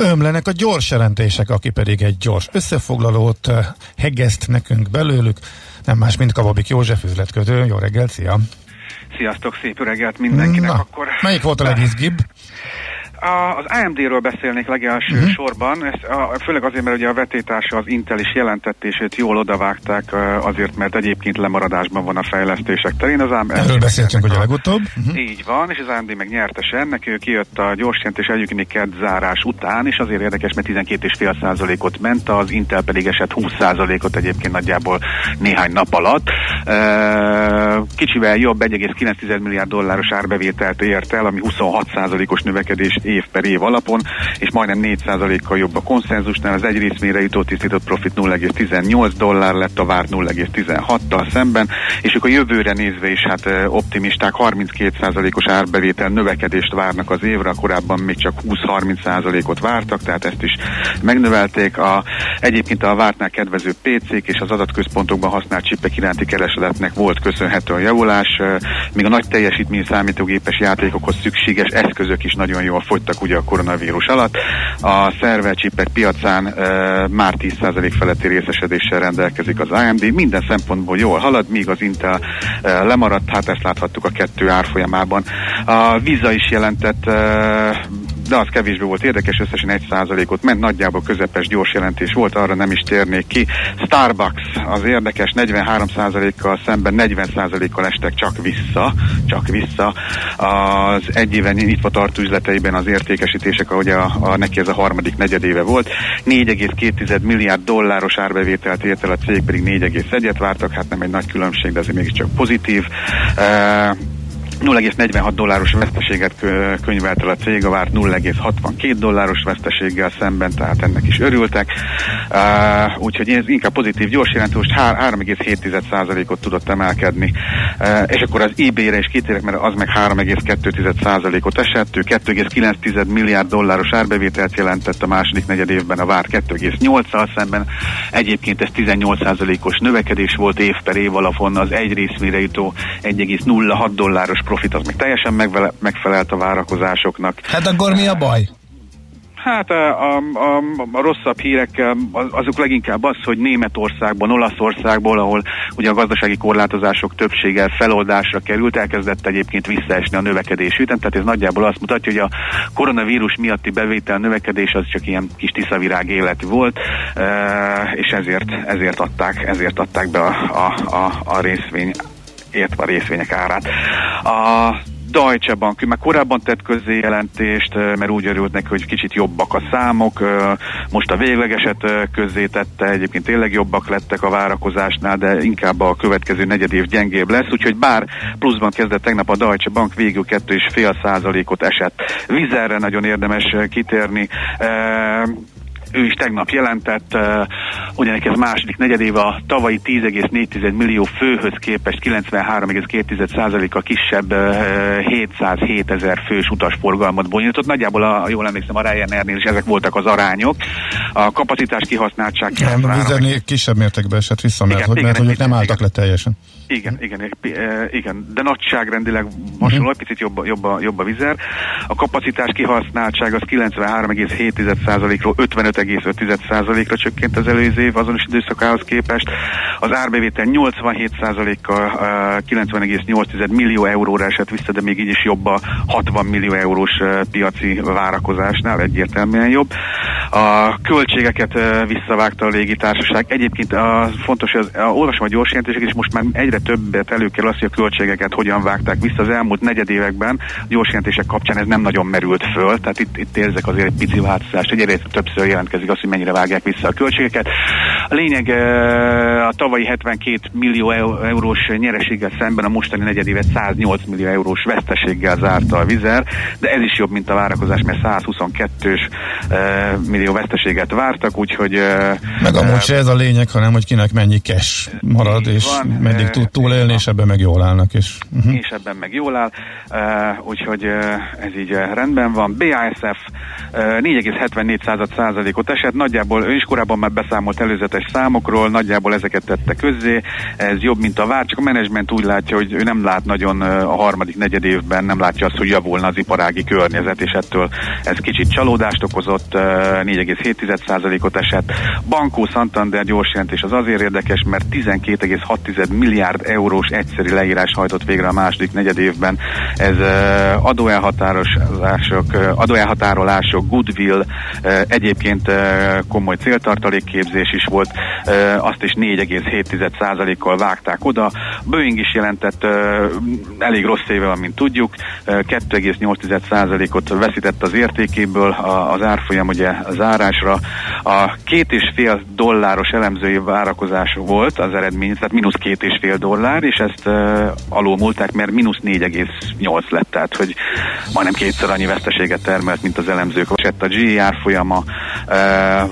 Ömlenek a gyors jelentések, aki pedig egy gyors összefoglalót eh, heggeszt nekünk belőlük. Nem más, mint Kavabik József üzletkötő. Jó reggelt, szia! Sziasztok, szép reggelt mindenkinek. Na, akkor... Melyik volt a legizgibb? A, az AMD-ről beszélnék legelső uh-huh. sorban, ez a, főleg azért, mert ugye a vetétársa az Intel is jelentetését jól odavágták, azért, mert egyébként lemaradásban van a fejlesztések terén. Az AMD Erről beszéltünk ugye legutóbb. Uh-huh. Így van, és az AMD meg nyertes ennek, ő kijött a gyors jelentés egyébként zárás után, és azért érdekes, mert 12,5%-ot ment, az Intel pedig esett 20%-ot egyébként nagyjából néhány nap alatt. Kicsivel jobb, 1,9 milliárd dolláros árbevételt ért el, ami 26%-os növekedést év per év alapon, és majdnem 4%-kal jobb a konszenzusnál, az egy részmére jutó tisztított profit 0,18 dollár lett a várt 0,16-tal szemben, és ők a jövőre nézve is hát optimisták 32%-os árbevétel növekedést várnak az évre, korábban még csak 20-30%-ot vártak, tehát ezt is megnövelték. A, egyébként a vártnál kedvező PC-k és az adatközpontokban használt csipek iránti keresletnek volt köszönhető a javulás, míg a nagy teljesítmény számítógépes játékokhoz szükséges eszközök is nagyon jól fogytak ugye a koronavírus alatt. A szervercsipek piacán már 10% feletti részesedéssel rendelkezik az AMD, minden szempontból jól halad, míg az Intel lemaradt, hát ezt láthattuk a kettő árfolyamában. A Visa is jelentett de az kevésbé volt érdekes, összesen 1%-ot ment, nagyjából közepes gyors jelentés volt, arra nem is térnék ki. Starbucks az érdekes, 43%-kal szemben 40%-kal estek csak vissza, csak vissza. Az egy éven nyitva tartó üzleteiben az értékesítések, ahogy a, a neki ez a harmadik negyedéve volt, 4,2 milliárd dolláros árbevételt ért el, a cég pedig 4,1-et vártak, hát nem egy nagy különbség, de azért mégiscsak pozitív. Uh, 0,46 dolláros veszteséget könyvelt el a cég, a várt 0,62 dolláros veszteséggel szemben, tehát ennek is örültek. Uh, úgyhogy ez inkább pozitív gyors jelentős, 3,7%-ot tudott emelkedni. Uh, és akkor az eBay-re is kitérek, mert az meg 3,2%-ot esett, ő 2,9 milliárd dolláros árbevételt jelentett a második negyed évben, a vár 2,8-al szemben. Egyébként ez 18%-os növekedés volt év per év alapon, az egy részmére jutó 1,06 dolláros profit az még teljesen megvele, megfelelt a várakozásoknak. Hát akkor mi a baj? Hát a, a, a, a rosszabb hírek azok leginkább az, hogy Németországban, Olaszországból, ahol ugye a gazdasági korlátozások többsége feloldásra került, elkezdett egyébként visszaesni a növekedés ütem, tehát ez nagyjából azt mutatja, hogy a koronavírus miatti bevétel növekedés az csak ilyen kis tiszavirág életű volt, és ezért, ezért, adták, ezért adták be a, a, a, a részvény értve a részvények árát. A Deutsche Bank, már korábban tett jelentést, mert úgy örült neki, hogy kicsit jobbak a számok, most a véglegeset közzé tette, egyébként tényleg jobbak lettek a várakozásnál, de inkább a következő negyedév gyengébb lesz, úgyhogy bár pluszban kezdett tegnap a Deutsche Bank, végül 2,5 százalékot esett. Vizerre nagyon érdemes kitérni ő is tegnap jelentett, uh, ugyanek ez második negyedéve a tavalyi 10,4 millió főhöz képest 93,2%-a kisebb uh, 707 ezer fős utasforgalmat bonyolított. Nagyjából, a, jól emlékszem, a Ryanairnél is ezek voltak az arányok. A kapacitás kihasználtság... Nem, a kisebb mértékben esett vissza, mert, igen, hogy, mert igen, nem álltak le teljesen. Igen, igen, igen, de nagyságrendileg hasonló, uh-huh. picit jobb, jobb, a, jobb a vizer. A kapacitás kihasználtság az 93,7%-ról 55,5%-ra csökkent az előző év azonos időszakához képest. Az árbevétel 87%-kal 90,8 millió euróra esett vissza, de még így is jobb a 60 millió eurós piaci várakozásnál, egyértelműen jobb. A költségeket visszavágta a légitársaság. Egyébként a, fontos, hogy az, a, olvasom a gyors jelentéseket, és most már egyre többet előkerül az, hogy a költségeket hogyan vágták vissza az elmúlt negyedévekben. A gyors jelentések kapcsán ez nem nagyon merült föl, tehát itt, itt érzek azért egy pici változást. Egyre többször jelentkezik az, hogy mennyire vágják vissza a költségeket. A lényeg a tavalyi 72 millió eurós nyereséggel szemben a mostani negyedévet 108 millió eurós veszteséggel zárta a vizer, de ez is jobb, mint a várakozás, mert 122-s millió veszteséget vártak, úgyhogy... Meg amúgy se ez a lényeg, hanem hogy kinek mennyi cash marad, és van, meddig tud túlélni, és ebben meg jól állnak. És, uh-huh. és ebben meg jól áll, úgyhogy ez így rendben van. BASF 4,74 százalékot esett, nagyjából ő is korábban már beszámolt előzetes számokról, nagyjából ezeket tette közzé, ez jobb, mint a vár, csak a menedzsment úgy látja, hogy ő nem lát nagyon a harmadik negyed évben, nem látja azt, hogy javulna az iparági környezet, és ettől ez kicsit csalódást okozott, 4,7%-ot esett. Bankó Santander gyors jelentés az azért érdekes, mert 12,6 milliárd eurós egyszeri leírás hajtott végre a második negyed évben. Ez adóelhatárolások, adóelhatárolások, goodwill, egyébként komoly céltartalékképzés is volt, azt is 4,7%-kal vágták oda. Boeing is jelentett elég rossz éve van, mint tudjuk, 2,8%-ot veszített az értékéből, az árfolyam ugye zárásra. A két és fél dolláros elemzői várakozás volt az eredmény, tehát mínusz két és fél dollár, és ezt uh, alul múlták, mert mínusz 4,8 lett, tehát hogy majdnem kétszer annyi veszteséget termelt, mint az elemzők. Esett a GE árfolyama,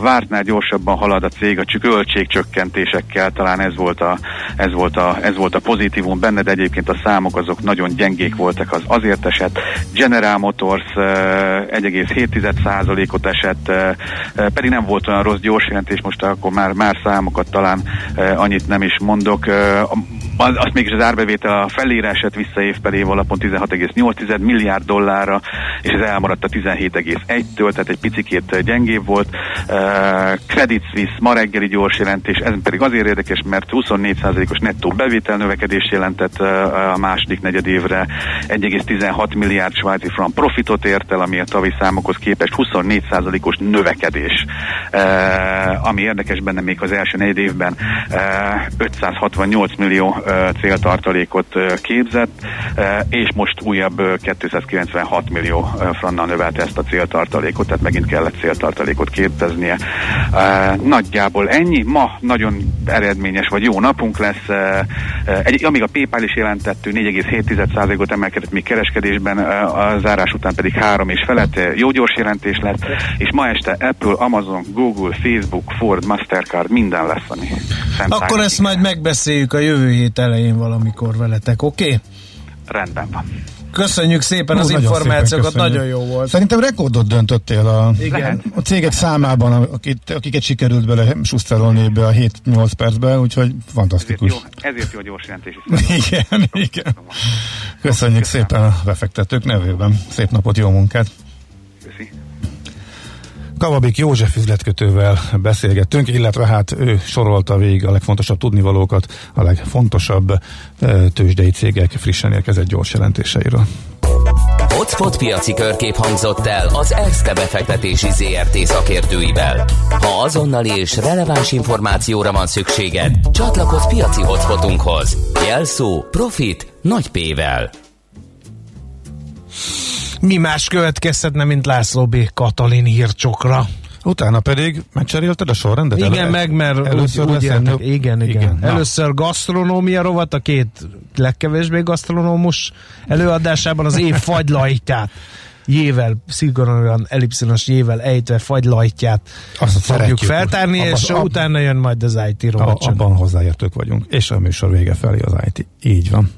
vártnál gyorsabban halad a cég a költségcsökkentésekkel, talán ez volt a, ez volt a, ez volt a pozitívum benne, de egyébként a számok azok nagyon gyengék voltak, az azért esett. General Motors uh, 1,7%-ot esett, uh, pedig nem volt olyan rossz gyors jelentés, most akkor már, már számokat talán annyit nem is mondok. Azt mégis az árbevétel a felére esett vissza év alapon 16,8 milliárd dollárra, és ez elmaradt a 17,1-től, tehát egy picikét gyengébb volt. Uh, Credit Suisse ma reggeli gyors jelentés, ez pedig azért érdekes, mert 24%-os nettó bevétel növekedés jelentett uh, a második negyed évre, 1,16 milliárd svájci frank profitot ért el, ami a tavi számokhoz képest 24%-os növekedés. Uh, ami érdekes benne még az első negyed évben uh, 568 millió céltartalékot képzett, és most újabb uh, 296 millió frannal növelte ezt a céltartalékot, tehát megint kellett céltartalékot képeznie. Nagyjából ennyi. Ma nagyon eredményes vagy jó napunk lesz. Egy, amíg a PayPal is jelentettő 4,7%-ot emelkedett még kereskedésben, a zárás után pedig három és felett jó gyors jelentés lett, és ma este Apple, Amazon, Google, Facebook, Ford, Mastercard, minden lesz, ami Akkor ezt majd megbeszéljük a jövő hét elején valamikor veletek, oké? Okay? Rendben van. Köszönjük szépen Hú, az információkat, nagyon jó volt. Szerintem rekordot döntöttél a, Igen. a cégek számában, akit, akiket sikerült bele suszterolni ebbe a 7-8 percbe, úgyhogy fantasztikus. Ezért jó, ezért jó gyors jelentés Igen, igen. Köszönjük szépen a befektetők nevében. Szép napot, jó munkát! Kavabik József üzletkötővel beszélgettünk, illetve hát ő sorolta végig a legfontosabb tudnivalókat, a legfontosabb tőzsdei cégek frissen érkezett gyors jelentéseiről. Hotspot piaci körkép hangzott el az ESZTE befektetési ZRT szakértőivel. Ha azonnali és releváns információra van szükséged, csatlakozz piaci hotspotunkhoz. Jelszó Profit nagy P-vel. Mi más következhetne, mint László B. Katalin hírcsokra? Utána pedig megcserélted a sorrendet? Igen, el, meg, mert először úgy, úgy értek, igen, igen. igen. Először gasztronómia rovat, a két legkevésbé gasztronómus előadásában az év fagylajtját jével, szigorúan ellipszinos jével ejtve fagylajtját Azt fogjuk feltárni, abban, és abban, utána jön majd az IT rovat. Abban hozzáértők vagyunk, és a műsor vége felé az IT. Így van.